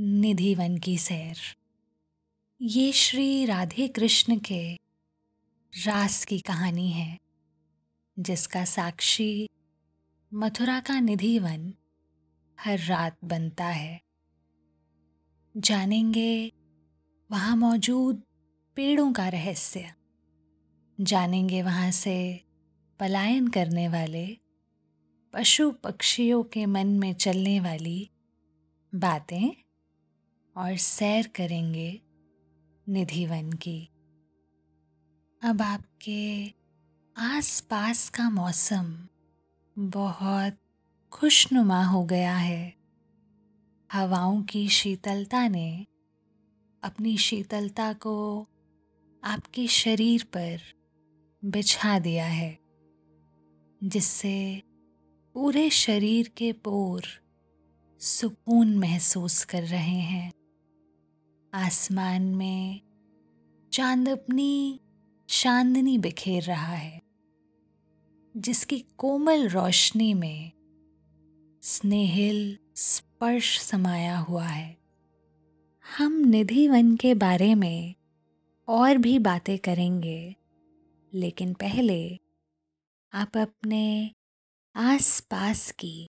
निधिवन की सैर। ये श्री राधे कृष्ण के रास की कहानी है, जिसका साक्षी मथुरा का निधिवन हर रात बनता है। जानेंगे वहाँ मौजूद पेड़ों का रहस्य। जानेंगे वहाँ से पलायन करने वाले पशु पक्षियों के मन में चलने वाली बातें। और सैर करेंगे निधिवन की। अब आपके आस पास का मौसम बहुत खुशनुमा हो गया है। हवाओं की शीतलता ने अपनी शीतलता को आपके शरीर पर बिछा दिया है, जिससे पूरे शरीर के पोर सुकून महसूस कर रहे हैं। आसमान में चाँद अपनी चांदनी बिखेर रहा है, जिसकी कोमल रोशनी में स्नेहिल स्पर्श समाया हुआ है। हम निधि वन के बारे में और भी बातें करेंगे, लेकिन पहले आप अपने आसपास की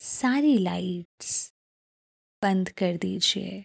सारी लाइट्स बंद कर दीजिए।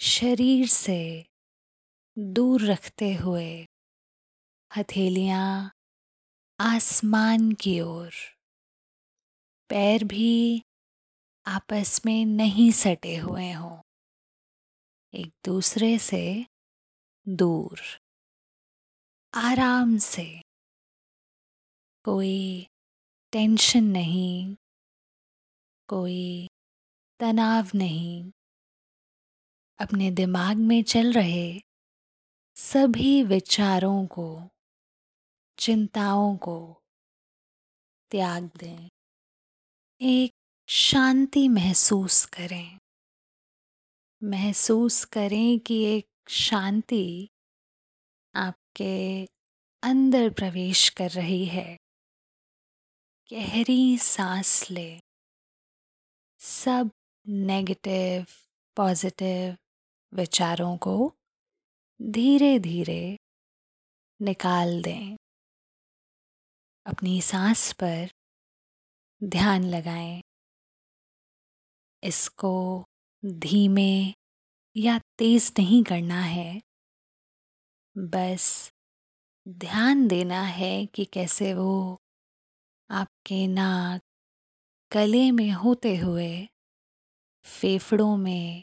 शरीर से दूर रखते हुए हथेलियाँ आसमान की ओर, पैर भी आपस में नहीं सटे हुए हों, एक दूसरे से दूर, आराम से। कोई टेंशन नहीं, कोई तनाव नहीं। अपने दिमाग में चल रहे सभी विचारों को, चिंताओं को त्याग दें। एक शांति महसूस करें। महसूस करें कि एक शांति आपके अंदर प्रवेश कर रही है। गहरी सांस ले। सब नेगेटिव, पॉजिटिव विचारों को धीरे धीरे निकाल दें। अपनी सांस पर ध्यान लगाएँ। इसको धीमे या तेज नहीं करना है। बस ध्यान देना है कि कैसे वो आपके नाक, गले में होते हुए, फेफड़ों में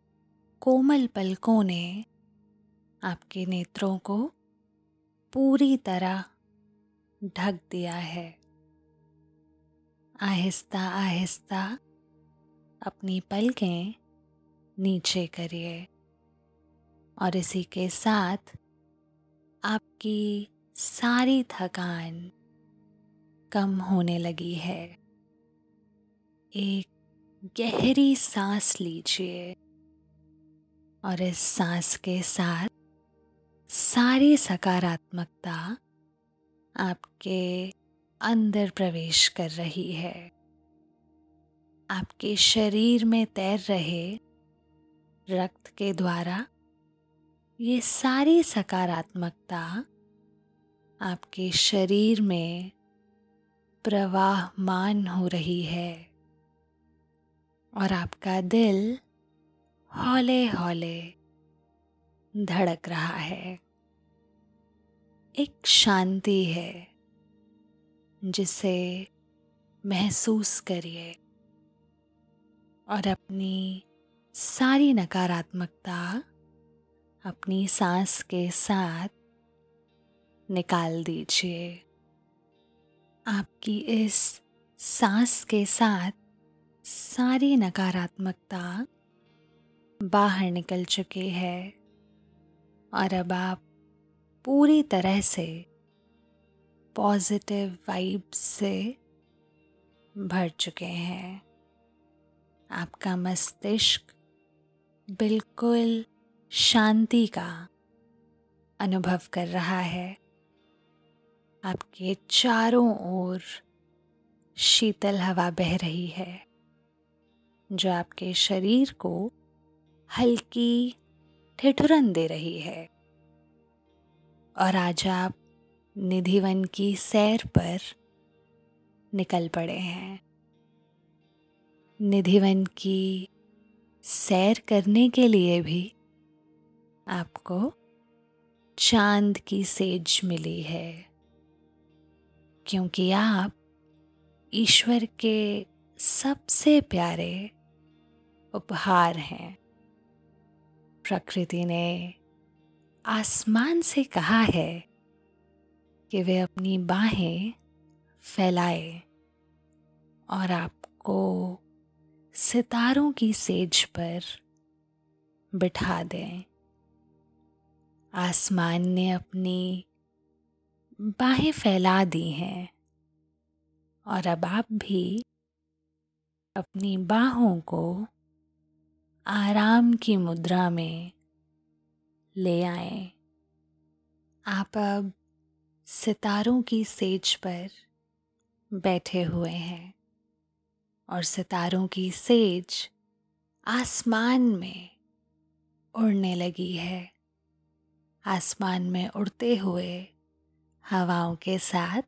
कोमल पलकों ने आपके नेत्रों को पूरी तरह ढक दिया है। आहिस्ता आहिस्ता अपनी पलकें नीचे करिए और इसी के साथ आपकी सारी थकान कम होने लगी है। एक गहरी सांस लीजिए। और इस सांस के साथ सारी सकारात्मकता आपके अंदर प्रवेश कर रही है। आपके शरीर में तैर रहे रक्त के द्वारा ये सारी सकारात्मकता आपके शरीर में प्रवाहमान हो रही है और आपका दिल हौले हौले धड़क रहा है। एक शांति है जिसे महसूस करिए और अपनी सारी नकारात्मकता अपनी सांस के साथ निकाल दीजिए। आपकी इस सांस के साथ सारी नकारात्मकता बाहर निकल चुकी है और अब आप पूरी तरह से पॉजिटिव वाइब्स से भर चुके हैं। आपका मस्तिष्क बिल्कुल शांति का अनुभव कर रहा है। आपके चारों ओर शीतल हवा बह रही है, जो आपके शरीर को हल्की ठिठुरन दे रही है। और आज आप निधिवन की सैर पर निकल पड़े हैं। निधिवन की सैर करने के लिए भी आपको चाँद की सेज मिली है। क्योंकि आप ईश्वर के सबसे प्यारे उपहार हैं। प्रकृति ने आसमान से कहा है कि वे अपनी बाहें फैलाए और आपको सितारों की सेज पर बिठा दें। आसमान ने अपनी बाहें फैला दी हैं और अब आप भी अपनी बाहों को आराम की मुद्रा में ले आए। आप अब सितारों की सेज पर बैठे हुए हैं और सितारों की सेज आसमान में उड़ने लगी है। आसमान में उड़ते हुए हवाओं के साथ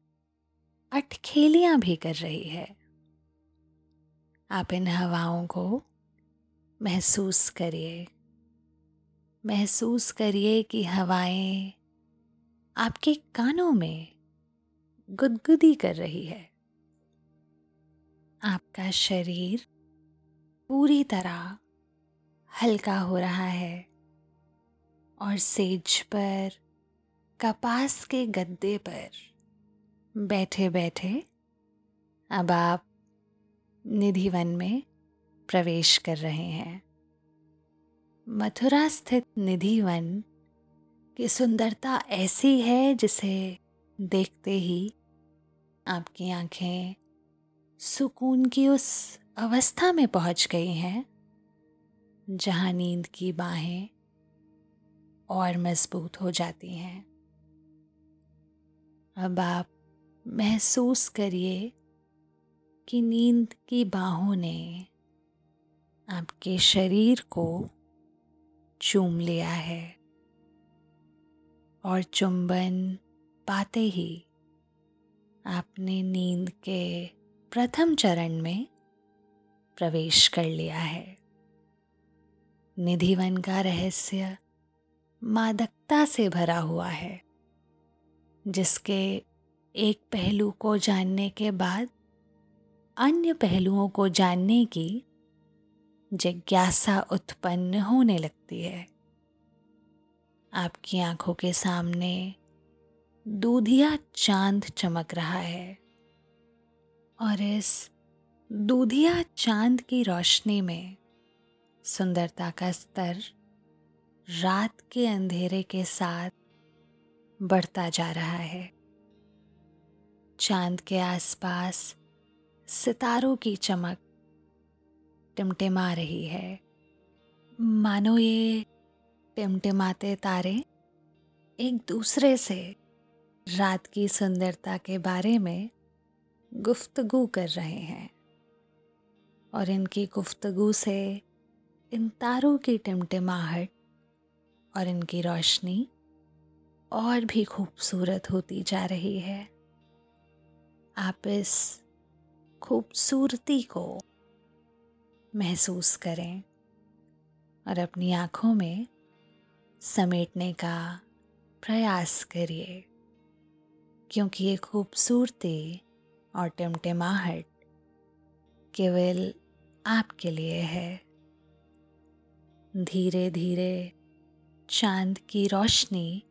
अटखेलियाँ भी कर रही है। आप इन हवाओं को महसूस करिए। महसूस करिए कि हवाएँ आपके कानों में गुदगुदी कर रही है। आपका शरीर पूरी तरह हल्का हो रहा है और सेज पर, कपास के गद्दे पर बैठे बैठे अब आप निधिवन में प्रवेश कर रहे हैं। मथुरा स्थित निधि वन की सुंदरता ऐसी है जिसे देखते ही आपकी आँखें सुकून की उस अवस्था में पहुँच गई हैं, जहाँ नींद की बाहें और मज़बूत हो जाती हैं। अब आप महसूस करिए कि नींद की बाहों ने आपके शरीर को चूम लिया है। और चुंबन पाते ही आपने नींद के प्रथम चरण में प्रवेश कर लिया है। निधिवन का रहस्य मादकता से भरा हुआ है, जिसके एक पहलू को जानने के बाद अन्य पहलुओं को जानने की जिज्ञासा उत्पन्न होने लगती है। आपकी आँखों के सामने दूधिया चाँद चमक रहा है और इस दूधिया चाँद की रोशनी में सुंदरता का स्तर रात के अंधेरे के साथ बढ़ता जा रहा है। चाँद के आसपास सितारों की चमक टिमटिमा रही है। मानो ये टिमटिमाते तारे एक दूसरे से रात की सुंदरता के बारे में गुफ्तगु कर रहे हैं और इनकी गुफ्तगू से इन तारों की टिमटिमाहट और इनकी रोशनी और भी खूबसूरत होती जा रही है। आप इस खूबसूरती को महसूस करें और अपनी आँखों में समेटने का प्रयास करिए, क्योंकि ये खूबसूरती और टिमटिमाहट केवल आपके लिए है। धीरे धीरे चाँद की रोशनी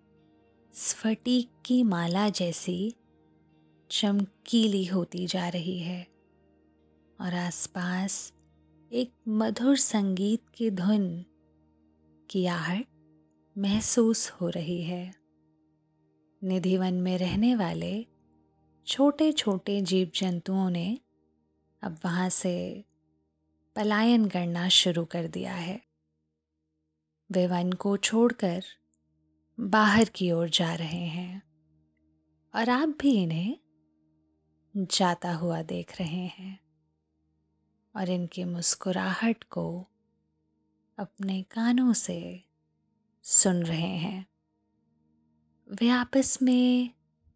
स्फटिक की माला जैसी चमकीली होती जा रही है और आसपास एक मधुर संगीत की धुन की आहट महसूस हो रही है। निधिवन में रहने वाले छोटे छोटे जीव जंतुओं ने अब वहाँ से पलायन करना शुरू कर दिया है। वे वन को छोड़कर बाहर की ओर जा रहे हैं और आप भी इन्हें जाता हुआ देख रहे हैं। और इनकी मुस्कुराहट को अपने कानों से सुन रहे हैं। वे आपस में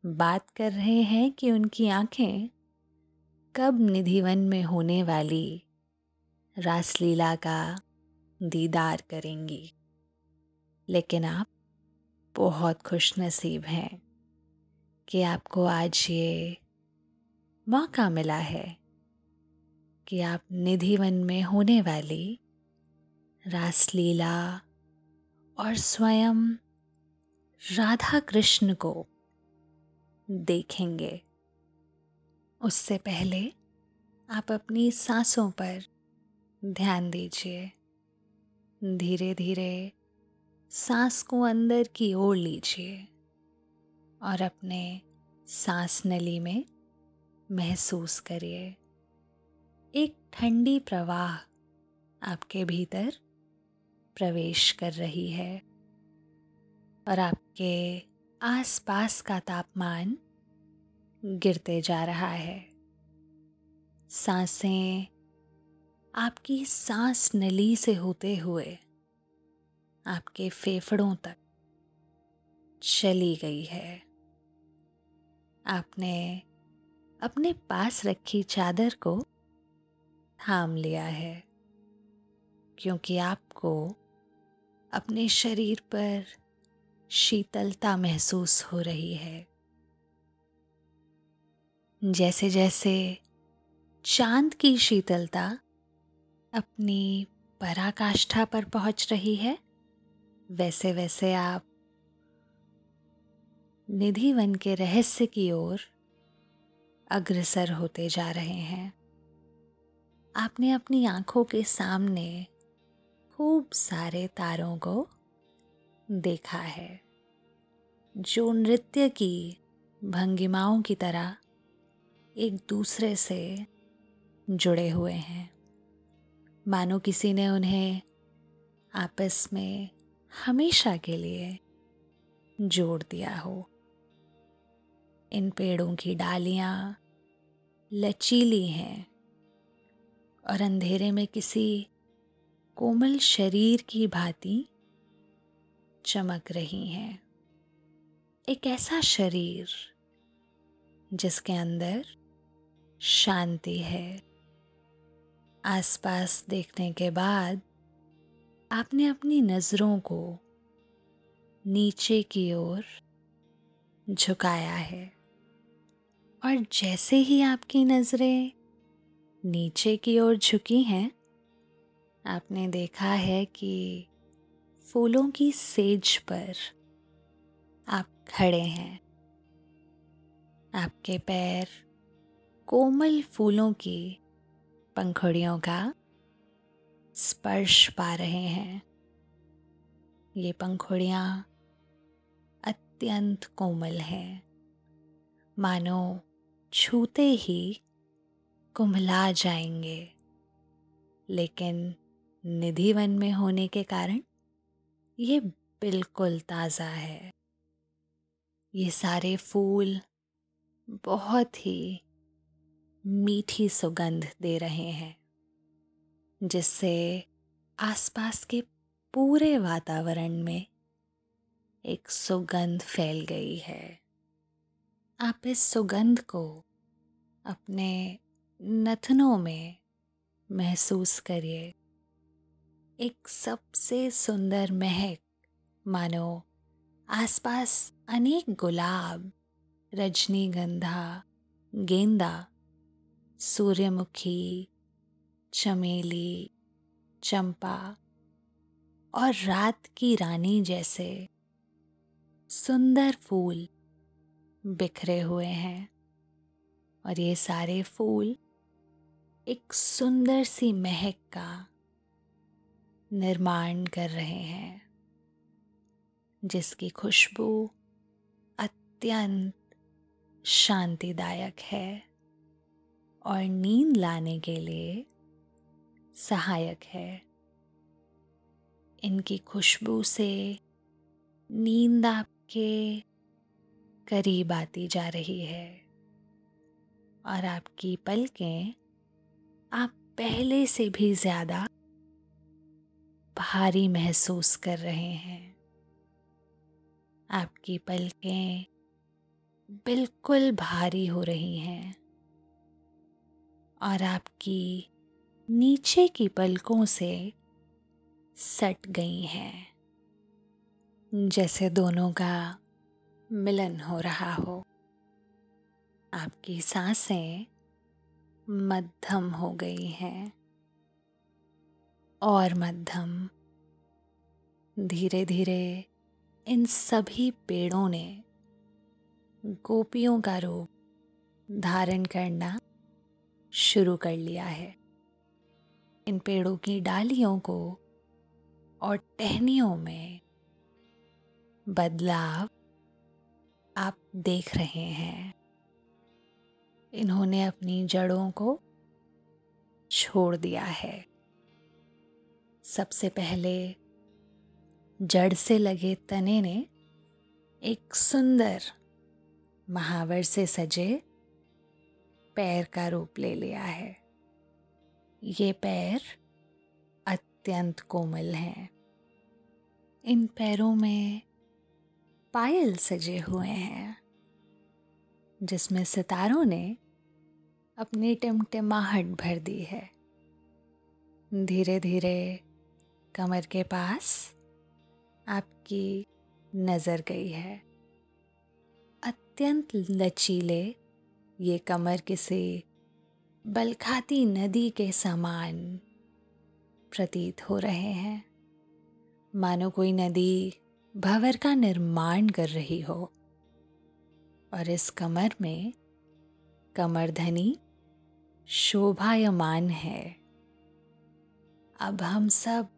बात कर रहे हैं कि उनकी आँखें कब निधिवन में होने वाली रासलीला का दीदार करेंगी। लेकिन आप बहुत खुश नसीब हैं कि आपको आज ये मौका मिला है। कि आप निधिवन में होने वाली रासलीला और स्वयं राधा कृष्ण को देखेंगे। उससे पहले आप अपनी सांसों पर ध्यान दीजिए। धीरे धीरे सांस को अंदर की ओर लीजिए और अपने सांस नली में महसूस करिए। एक ठंडी प्रवाह आपके भीतर प्रवेश कर रही है और आपके आसपास का तापमान गिरते जा रहा है। साँसें आपकी सांस नली से होते हुए आपके फेफड़ों तक चली गई है। आपने अपने पास रखी चादर को थाम लिया है, क्योंकि आपको अपने शरीर पर शीतलता महसूस हो रही है। जैसे जैसे चाँद की शीतलता अपनी पराकाष्ठा पर पहुँच रही है वैसे वैसे आप निधि वन के रहस्य की ओर अग्रसर होते जा रहे हैं। आपने अपनी आँखों के सामने खूब सारे तारों को देखा है, जो नृत्य की भंगिमाओं की तरह एक दूसरे से जुड़े हुए हैं। मानो किसी ने उन्हें आपस में हमेशा के लिए जोड़ दिया हो। इन पेड़ों की डालियाँ लचीली हैं और अंधेरे में किसी कोमल शरीर की भांति चमक रही हैं। एक ऐसा शरीर जिसके अंदर शांति है। आसपास देखने के बाद आपने अपनी नज़रों को नीचे की ओर झुकाया है। और जैसे ही आपकी नज़रें नीचे की ओर झुकी हैं। आपने देखा है कि फूलों की सेज पर आप खड़े हैं। आपके पैर कोमल फूलों की पंखुड़ियों का स्पर्श पा रहे हैं। ये पंखुड़ियाँ अत्यंत कोमल हैं। मानो छूते ही कुम्हला जाएँगे। लेकिन निधि वन में होने के कारण ये बिल्कुल ताज़ा है। ये सारे फूल बहुत ही मीठी सुगंध दे रहे हैं, जिससे आसपास के पूरे वातावरण में एक सुगंध फैल गई है। आप इस सुगंध को अपने नथनों में महसूस करिए। एक सबसे सुंदर महक, मानो आसपास अनेक गुलाब, रजनीगंधा, गेंदा, सूर्यमुखी, चमेली, चंपा और रात की रानी जैसे सुंदर फूल बिखरे हुए हैं। और ये सारे फूल एक सुंदर सी महक का निर्माण कर रहे हैं, जिसकी खुशबू अत्यंत शांतिदायक है और नींद लाने के लिए सहायक है। इनकी खुशबू से नींद आपके करीब आती जा रही है और आपकी पलकें आप पहले से भी ज़्यादा भारी महसूस कर रहे हैं। आपकी पलकें बिल्कुल भारी हो रही हैं और आपकी नीचे की पलकों से सट गई हैं, जैसे दोनों का मिलन हो रहा हो। आपकी साँसें मध्यम हो गई हैं और मध्यम धीरे धीरे इन सभी पेड़ों ने गोपियों का रूप धारण करना शुरू कर लिया है। इन पेड़ों की डालियों को और टहनियों में बदलाव आप देख रहे हैं। इन्होंने अपनी जड़ों को छोड़ दिया है। सबसे पहले जड़ से लगे तने ने एक सुंदर महावर से सजे पैर का रूप ले लिया है। ये पैर अत्यंत कोमल हैं। इन पैरों में पायल सजे हुए हैं, जिसमें सितारों ने अपनी टिमटिमाहट भर दी है। धीरे धीरे कमर के पास आपकी नज़र गई है। अत्यंत लचीले ये कमर किसी बलखाती नदी के समान प्रतीत हो रहे हैं। मानो कोई नदी भंवर का निर्माण कर रही हो। और इस कमर में कमरधनी शोभायमान है। अब हम सब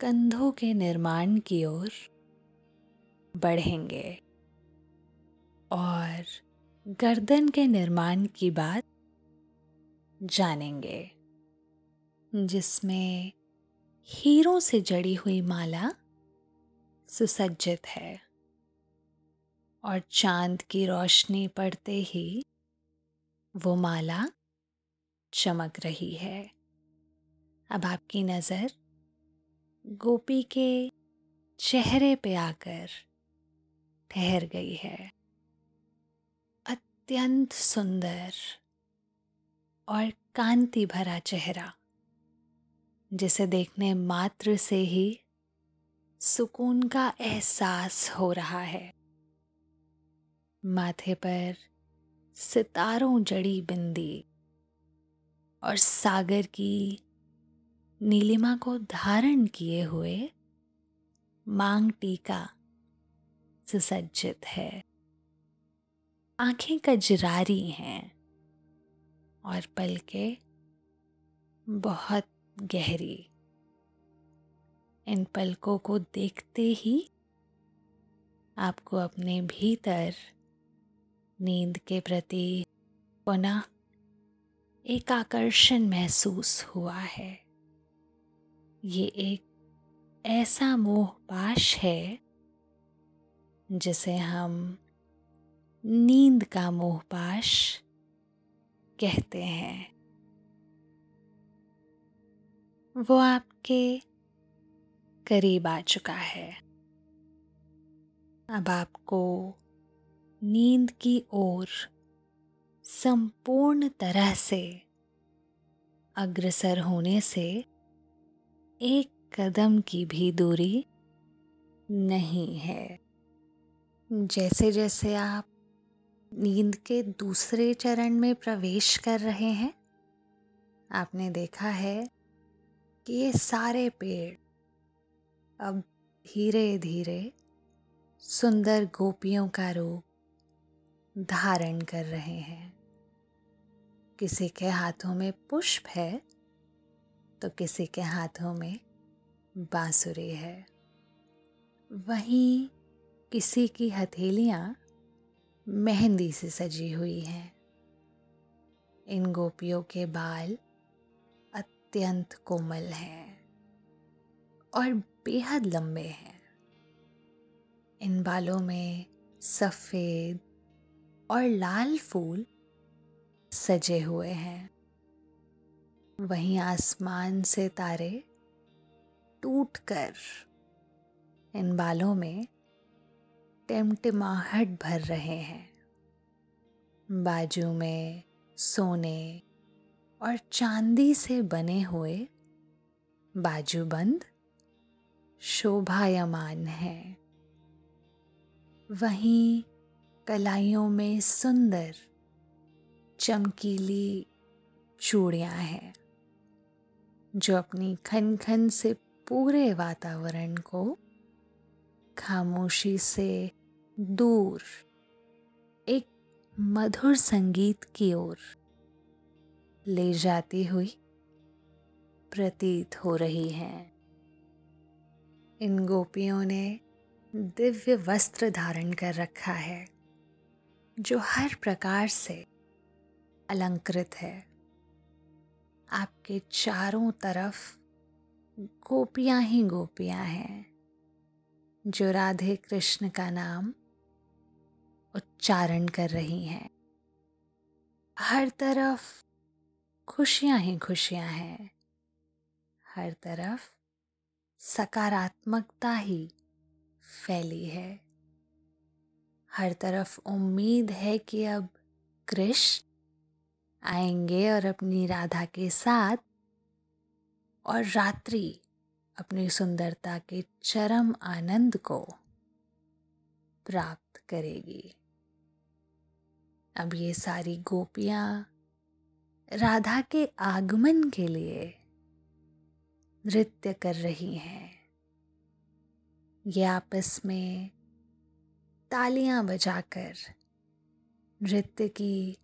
कंधों के निर्माण की ओर बढ़ेंगे और गर्दन के निर्माण की बात जानेंगे, जिसमें हीरों से जड़ी हुई माला सुसज्जित है और चाँद की रोशनी पड़ते ही वो माला चमक रही है। अब आपकी नज़र गोपी के चेहरे पे आकर ठहर गई है। अत्यंत सुंदर और कांति भरा चेहरा, जिसे देखने मात्र से ही सुकून का एहसास हो रहा है। माथे पर सितारों जड़ी बिंदी और सागर की नीलिमा को धारण किए हुए मांग टीका सुसज्जित है। आँखें कजरारी हैं और पलके बहुत गहरी। इन पलकों को देखते ही आपको अपने भीतर नींद के प्रति पुनः एक आकर्षण महसूस हुआ है। ये एक ऐसा मोहपाश है जिसे हम नींद का मोहपाश कहते हैं। वो आपके करीब आ चुका है। अब आपको नींद की ओर संपूर्ण तरह से अग्रसर होने से एक कदम की भी दूरी नहीं है। जैसे जैसे आप नींद के दूसरे चरण में प्रवेश कर रहे हैं, आपने देखा है कि ये सारे पेड़ अब धीरे धीरे सुंदर गोपियों का रूप धारण कर रहे हैं। किसी के हाथों में पुष्प है तो किसी के हाथों में बांसुरी है। वहीं किसी की हथेलियाँ मेहंदी से सजी हुई हैं। इन गोपियों के बाल अत्यंत कोमल हैं और बेहद लंबे हैं। इन बालों में सफ़ेद और लाल फूल सजे हुए हैं। वहीं आसमान से तारे टूटकर इन बालों में टिमटिमाहट भर रहे हैं। बाजू में सोने और चांदी से बने हुए बाजूबंद शोभायमान हैं। वहीं कलाइयों में सुंदर, चमकीली चूड़ियाँ हैं, जो अपनी खन खन से पूरे वातावरण को खामोशी से दूर एक मधुर संगीत की ओर ले जाती हुई प्रतीत हो रही हैं। इन गोपियों ने दिव्य वस्त्र धारण कर रखा है। जो हर प्रकार से अलंकृत है। आपके चारों तरफ़ गोपियाँ ही गोपियाँ हैं, जो राधे कृष्ण का नाम उच्चारण कर रही हैं। हर तरफ़ खुशियाँ ही खुशियाँ हैं। हर तरफ़ सकारात्मकता ही फैली है। हर तरफ़ उम्मीद है कि अब कृष्ण आएँगे और अपनी राधा के साथ और रात्रि अपनी सुंदरता के चरम आनंद को प्राप्त करेगी। अब ये सारी गोपियाँ राधा के आगमन के लिए नृत्य कर रही हैं। ये आपस में तालियाँ बजाकर, नृत्य की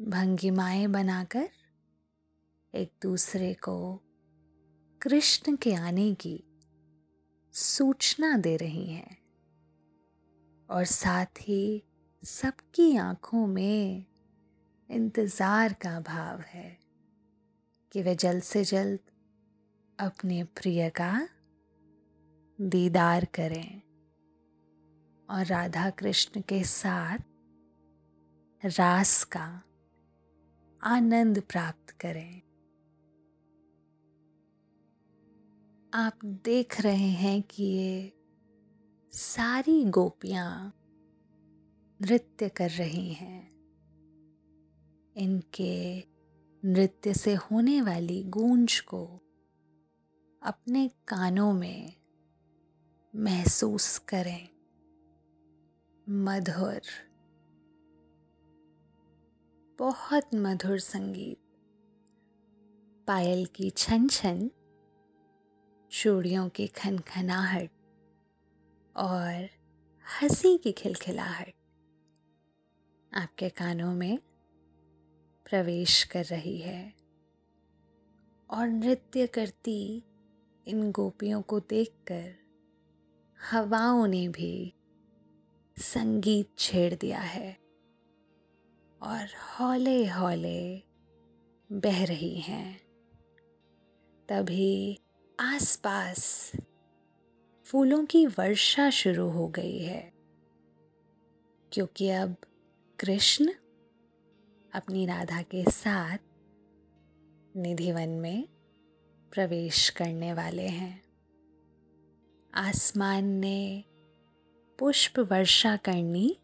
भंगिमाएँ बनाकर एक दूसरे को कृष्ण के आने की सूचना दे रही हैं। और साथ ही सबकी आँखों में इंतज़ार का भाव है कि वे जल्द से जल्द अपने प्रिय का दीदार करें। और राधा कृष्ण के साथ रास का आनंद प्राप्त करें। आप देख रहे हैं कि ये सारी गोपियाँ नृत्य कर रही हैं। इनके नृत्य से होने वाली गूंज को अपने कानों में महसूस करें। मधुर। बहुत मधुर संगीत। पायल की छन छन चूड़ियों की खनखनाहट और हँसी की खिलखिलाहट आपके कानों में प्रवेश कर रही है और नृत्य करती इन गोपियों को देखकर हवाओं ने भी संगीत छेड़ दिया है और हौले हौले बह रही हैं। तभी आसपास फूलों की वर्षा शुरू हो गई है। क्योंकि अब कृष्ण अपनी राधा के साथ निधिवन में प्रवेश करने वाले हैं। आसमान ने पुष्प वर्षा करनी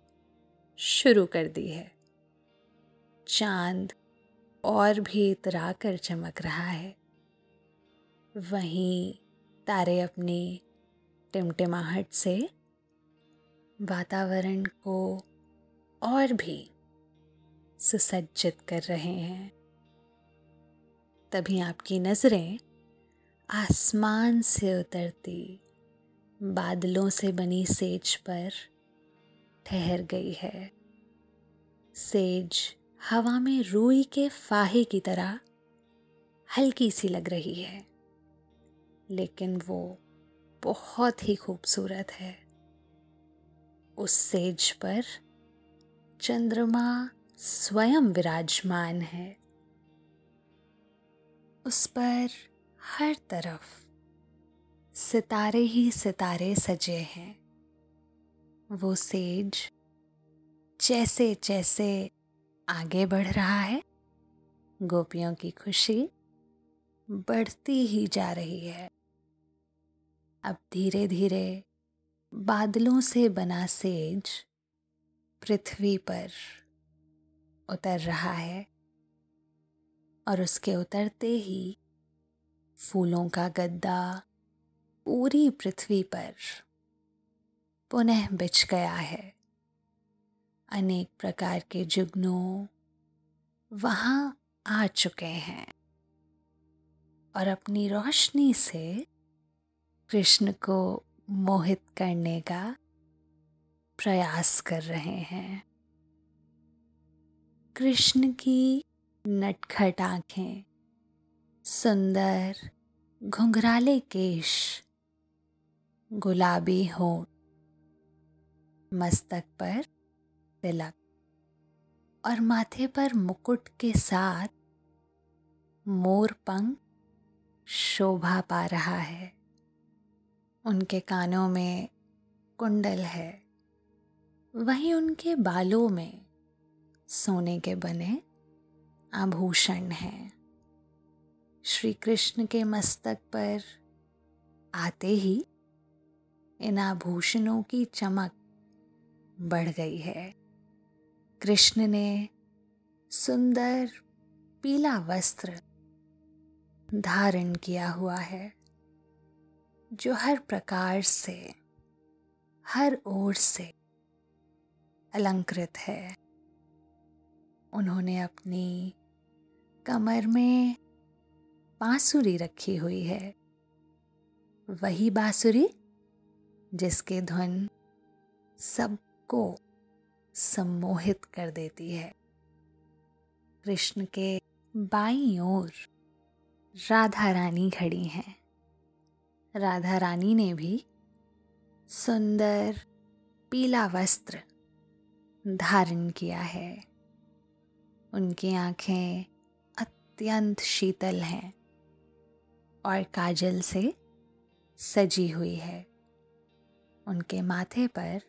शुरू कर दी है। चाँद और भी इतरा कर चमक रहा है। वहीं तारे अपनी टिमटिमाहट से वातावरण को और भी सुसज्जित कर रहे हैं। तभी आपकी नज़रें आसमान से उतरती बादलों से बनी सेज पर ठहर गई है। सेज हवा में रूई के फाहे की तरह हल्की सी लग रही है, लेकिन वो बहुत ही खूबसूरत है। उस सेज पर चंद्रमा स्वयं विराजमान है। उस पर हर तरफ़ सितारे ही सितारे सजे हैं। वो सेज जैसे जैसे आगे बढ़ रहा है, गोपियों की खुशी बढ़ती ही जा रही है। अब धीरे धीरे बादलों से बना सेज पृथ्वी पर उतर रहा है और उसके उतरते ही फूलों का गद्दा पूरी पृथ्वी पर पुनः बिछ गया है। अनेक प्रकार के जुगनों वहाँ आ चुके हैं और अपनी रोशनी से कृष्ण को मोहित करने का प्रयास कर रहे हैं। कृष्ण की नटखट आँखें, सुंदर घुंघराले केश गुलाबी होठ, मस्तक पर तिलक और माथे पर मुकुट के साथ मोर पंख शोभा पा रहा है। उनके कानों में कुंडल है। वहीं उनके बालों में सोने के बने आभूषण हैं। श्री कृष्ण के मस्तक पर आते ही इन आभूषणों की चमक बढ़ गई है। कृष्ण ने सुंदर पीला वस्त्र धारण किया हुआ है, जो हर प्रकार से, हर ओर से अलंकृत है। उन्होंने अपनी कमर में बांसुरी रखी हुई है। वही बांसुरी जिसके धुन सबको सम्मोहित कर देती है। कृष्ण के बाई ओर राधा रानी खड़ी हैं। राधा रानी ने भी सुंदर पीला वस्त्र धारण किया है। उनकी आँखें अत्यंत शीतल हैं और काजल से सजी हुई है। उनके माथे पर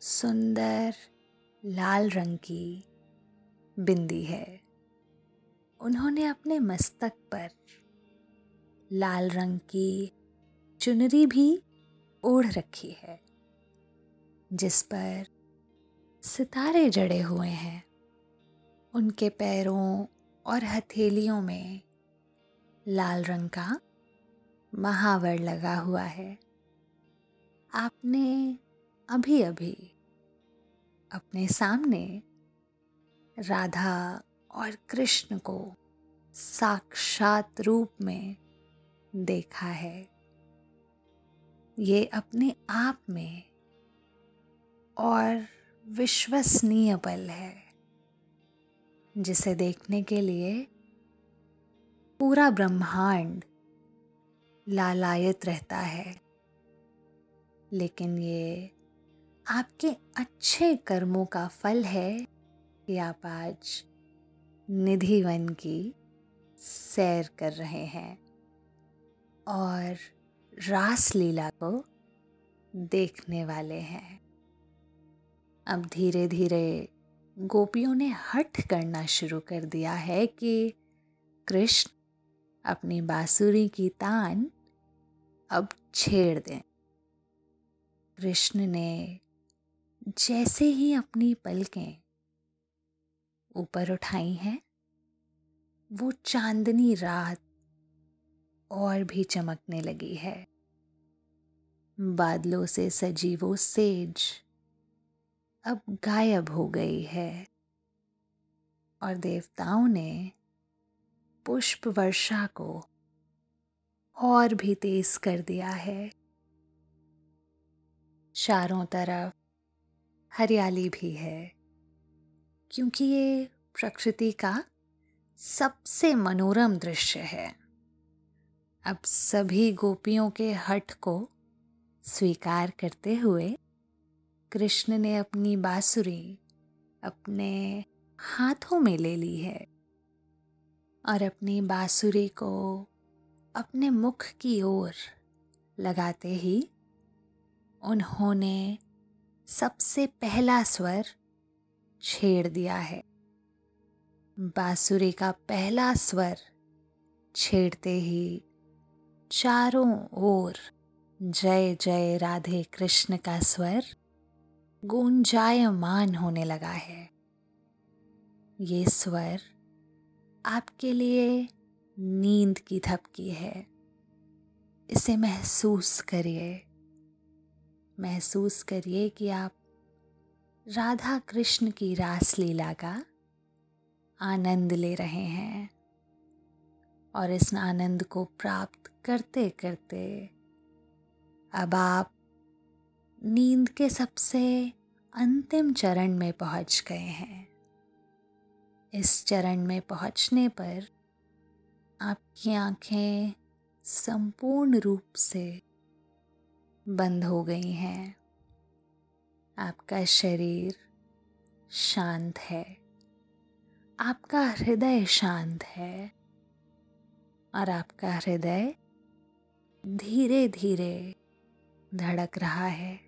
सुंदर लाल रंग की बिंदी है। उन्होंने अपने मस्तक पर लाल रंग की चुनरी भी ओढ़ रखी है, जिस पर सितारे जड़े हुए हैं। उनके पैरों और हथेलियों में लाल रंग का महावर लगा हुआ है। आपने अभी अभी अपने सामने राधा और कृष्ण को साक्षात रूप में देखा है। ये अपने आप में और विश्वसनीय पल है, जिसे देखने के लिए पूरा ब्रह्मांड लालायत रहता है। लेकिन ये आपके अच्छे कर्मों का फल है कि आप आज निधि वन की सैर कर रहे हैं और रास लीला को देखने वाले हैं। अब धीरे धीरे गोपियों ने हट करना शुरू कर दिया है कि कृष्ण अपनी बांसुरी की तान अब छेड़ दें। कृष्ण ने जैसे ही अपनी पलकें ऊपर उठाई हैं, वो चांदनी रात और भी चमकने लगी है। बादलों से सजी वो सेज अब गायब हो गई है और देवताओं ने पुष्प वर्षा को और भी तेज कर दिया है। चारों तरफ़ हरियाली भी है। क्योंकि ये प्रकृति का सबसे मनोरम दृश्य है। अब सभी गोपियों के हट को स्वीकार करते हुए कृष्ण ने अपनी बांसुरी अपने हाथों में ले ली है और अपनी बांसुरी को अपने मुख की ओर लगाते ही उन्होंने सबसे पहला स्वर छेड़ दिया है। बांसुरी का पहला स्वर छेड़ते ही चारों ओर जय जय राधे कृष्ण का स्वर गुंजायमान होने लगा है। ये स्वर आपके लिए नींद की थपकी है। इसे महसूस करिए। महसूस करिए कि आप राधा कृष्ण की रास लीला का आनंद ले रहे हैं और इस आनंद को प्राप्त करते करते अब आप नींद के सबसे अंतिम चरण में पहुँच गए हैं। इस चरण में पहुँचने पर आपकी आँखें संपूर्ण रूप से बंद हो गई हैं। आपका शरीर शांत है। आपका हृदय शांत है। और आपका हृदय धीरे धीरे धड़क रहा है।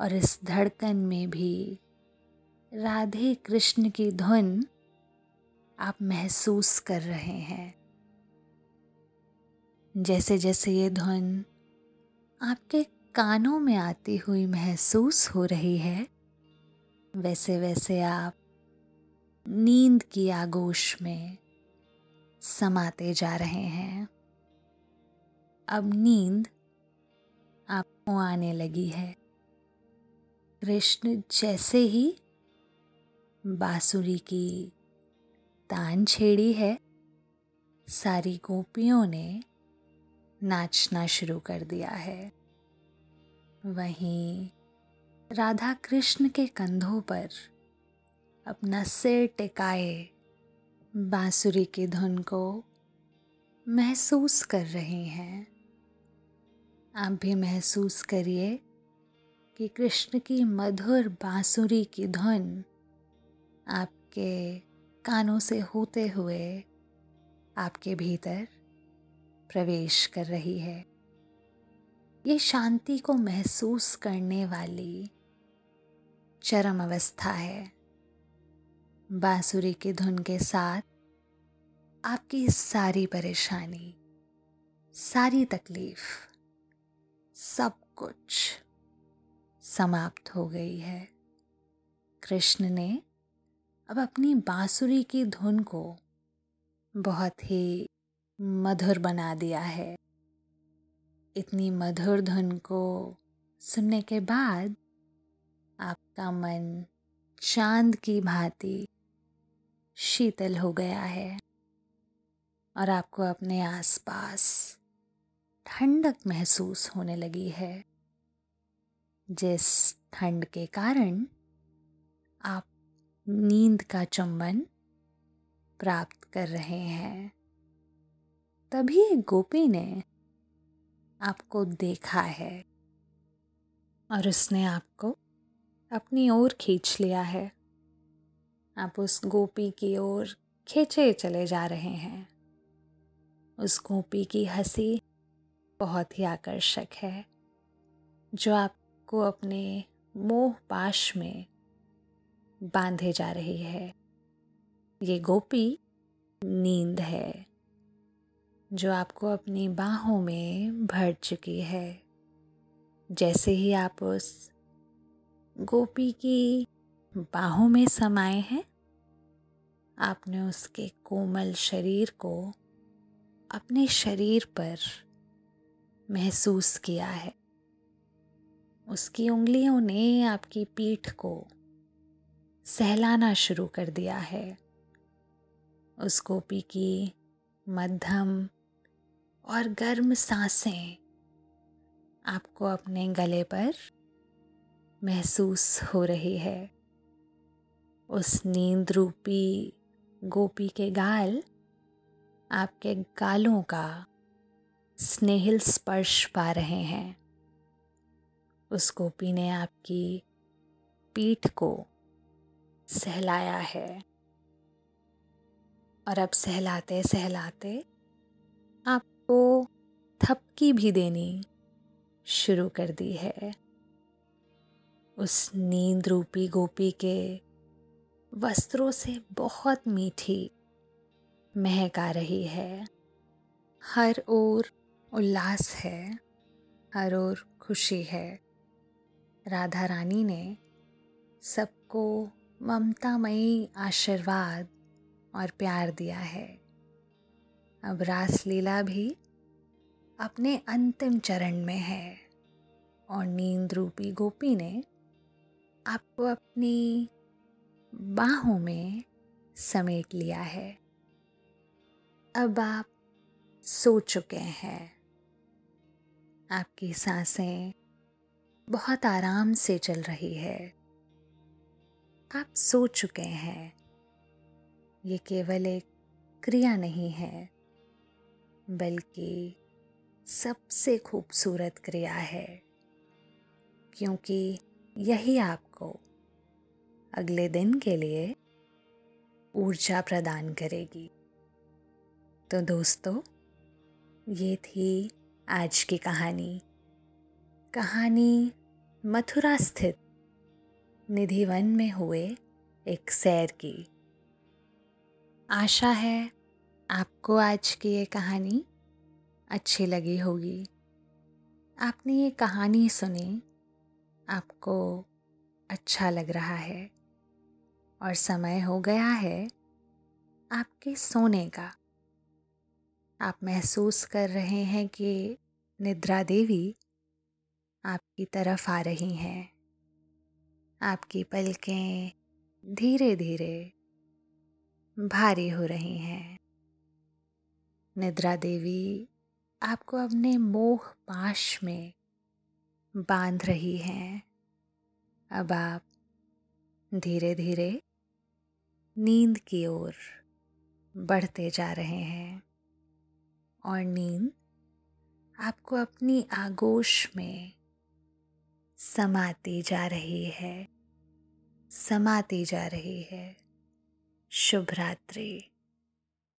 और इस धड़कन में भी राधे कृष्ण की धुन आप महसूस कर रहे हैं। जैसे जैसे ये धुन आपके कानों में आती हुई महसूस हो रही है? वैसे वैसे आप नींद की आगोश में समाते जा रहे हैं। अब नींद आपको आने लगी है। कृष्ण जैसे ही बांसुरी की तान छेड़ी है, सारी गोपियों ने नाचना शुरू कर दिया है। वहीं राधा कृष्ण के कंधों पर अपना सिर टिकाए बांसुरी की धुन को महसूस कर रहे हैं। आप भी महसूस करिए कि कृष्ण की मधुर बांसुरी की धुन आपके कानों से होते हुए आपके भीतर प्रवेश कर रही है। ये शांति को महसूस करने वाली चरम अवस्था है। बांसुरी की धुन के साथ आपकी सारी परेशानी, सारी तकलीफ़, सब कुछ समाप्त हो गई है। कृष्ण ने अब अपनी बांसुरी की धुन को बहुत ही मधुर बना दिया है। इतनी मधुर धुन को सुनने के बाद आपका मन चाँद की भांति शीतल हो गया है और आपको अपने आसपास ठंडक महसूस होने लगी है। जिस ठंड के कारण आप नींद का चुंबन प्राप्त कर रहे हैं। तभी एक गोपी ने आपको देखा है। और उसने आपको अपनी ओर खींच लिया है। आप उस गोपी की ओर खींचे चले जा रहे हैं। उस गोपी की हँसी बहुत ही आकर्षक है, जो आपको अपने मोह पाश में बांधे जा रही है। ये गोपी नींद है। जो आपको अपनी बाहों में भर चुकी है। जैसे ही आप उस गोपी की बाहों में समाये हैं, आपने उसके कोमल शरीर को अपने शरीर पर महसूस किया है। उसकी उंगलियों ने आपकी पीठ को सहलाना शुरू कर दिया है। उस गोपी की मध्यम और गर्म साँसें आपको अपने गले पर महसूस हो रही है। उस नींद रूपी गोपी के गाल आपके गालों का स्नेहिल स्पर्श पा रहे हैं। उस गोपी ने आपकी पीठ को सहलाया है। और अब सहलाते सहलाते आपको थपकी भी देनी शुरू कर दी है। उस नींद रूपी गोपी के वस्त्रों से बहुत मीठी महक आ रही है। हर ओर उल्लास है, हर ओर खुशी है। राधा रानी ने सबको ममतामयी आशीर्वाद और प्यार दिया है। अब रासलीला भी अपने अंतिम चरण में है। और नींद रूपी गोपी ने आपको अपनी बाहों में समेट लिया है। अब आप सो चुके हैं। आपकी साँसें बहुत आराम से चल रही है। आप सो चुके हैं। ये केवल एक क्रिया नहीं है। बल्कि सबसे खूबसूरत क्रिया है, क्योंकि यही आपको अगले दिन के लिए ऊर्जा प्रदान करेगी। तो दोस्तों, ये थी आज की कहानी। कहानी मथुरा स्थित निधिवन में हुए एक सैर की। आशा है आपको आज की ये कहानी अच्छी लगी होगी। आपने ये कहानी सुनी, आपको अच्छा लग रहा है और समय हो गया है आपके सोने का। आप महसूस कर रहे हैं कि निद्रा देवी आपकी तरफ़ आ रही हैं। आपकी पलकें धीरे धीरे भारी हो रही हैं। निद्रा देवी, आपको अपने मोह पाश में बाँध रही हैं। अब आप धीरे धीरे नींद की ओर बढ़ते जा रहे हैं और नींद आपको अपनी आगोश में समाती जा रही है, समाती जा रही है। शुभ रात्रि।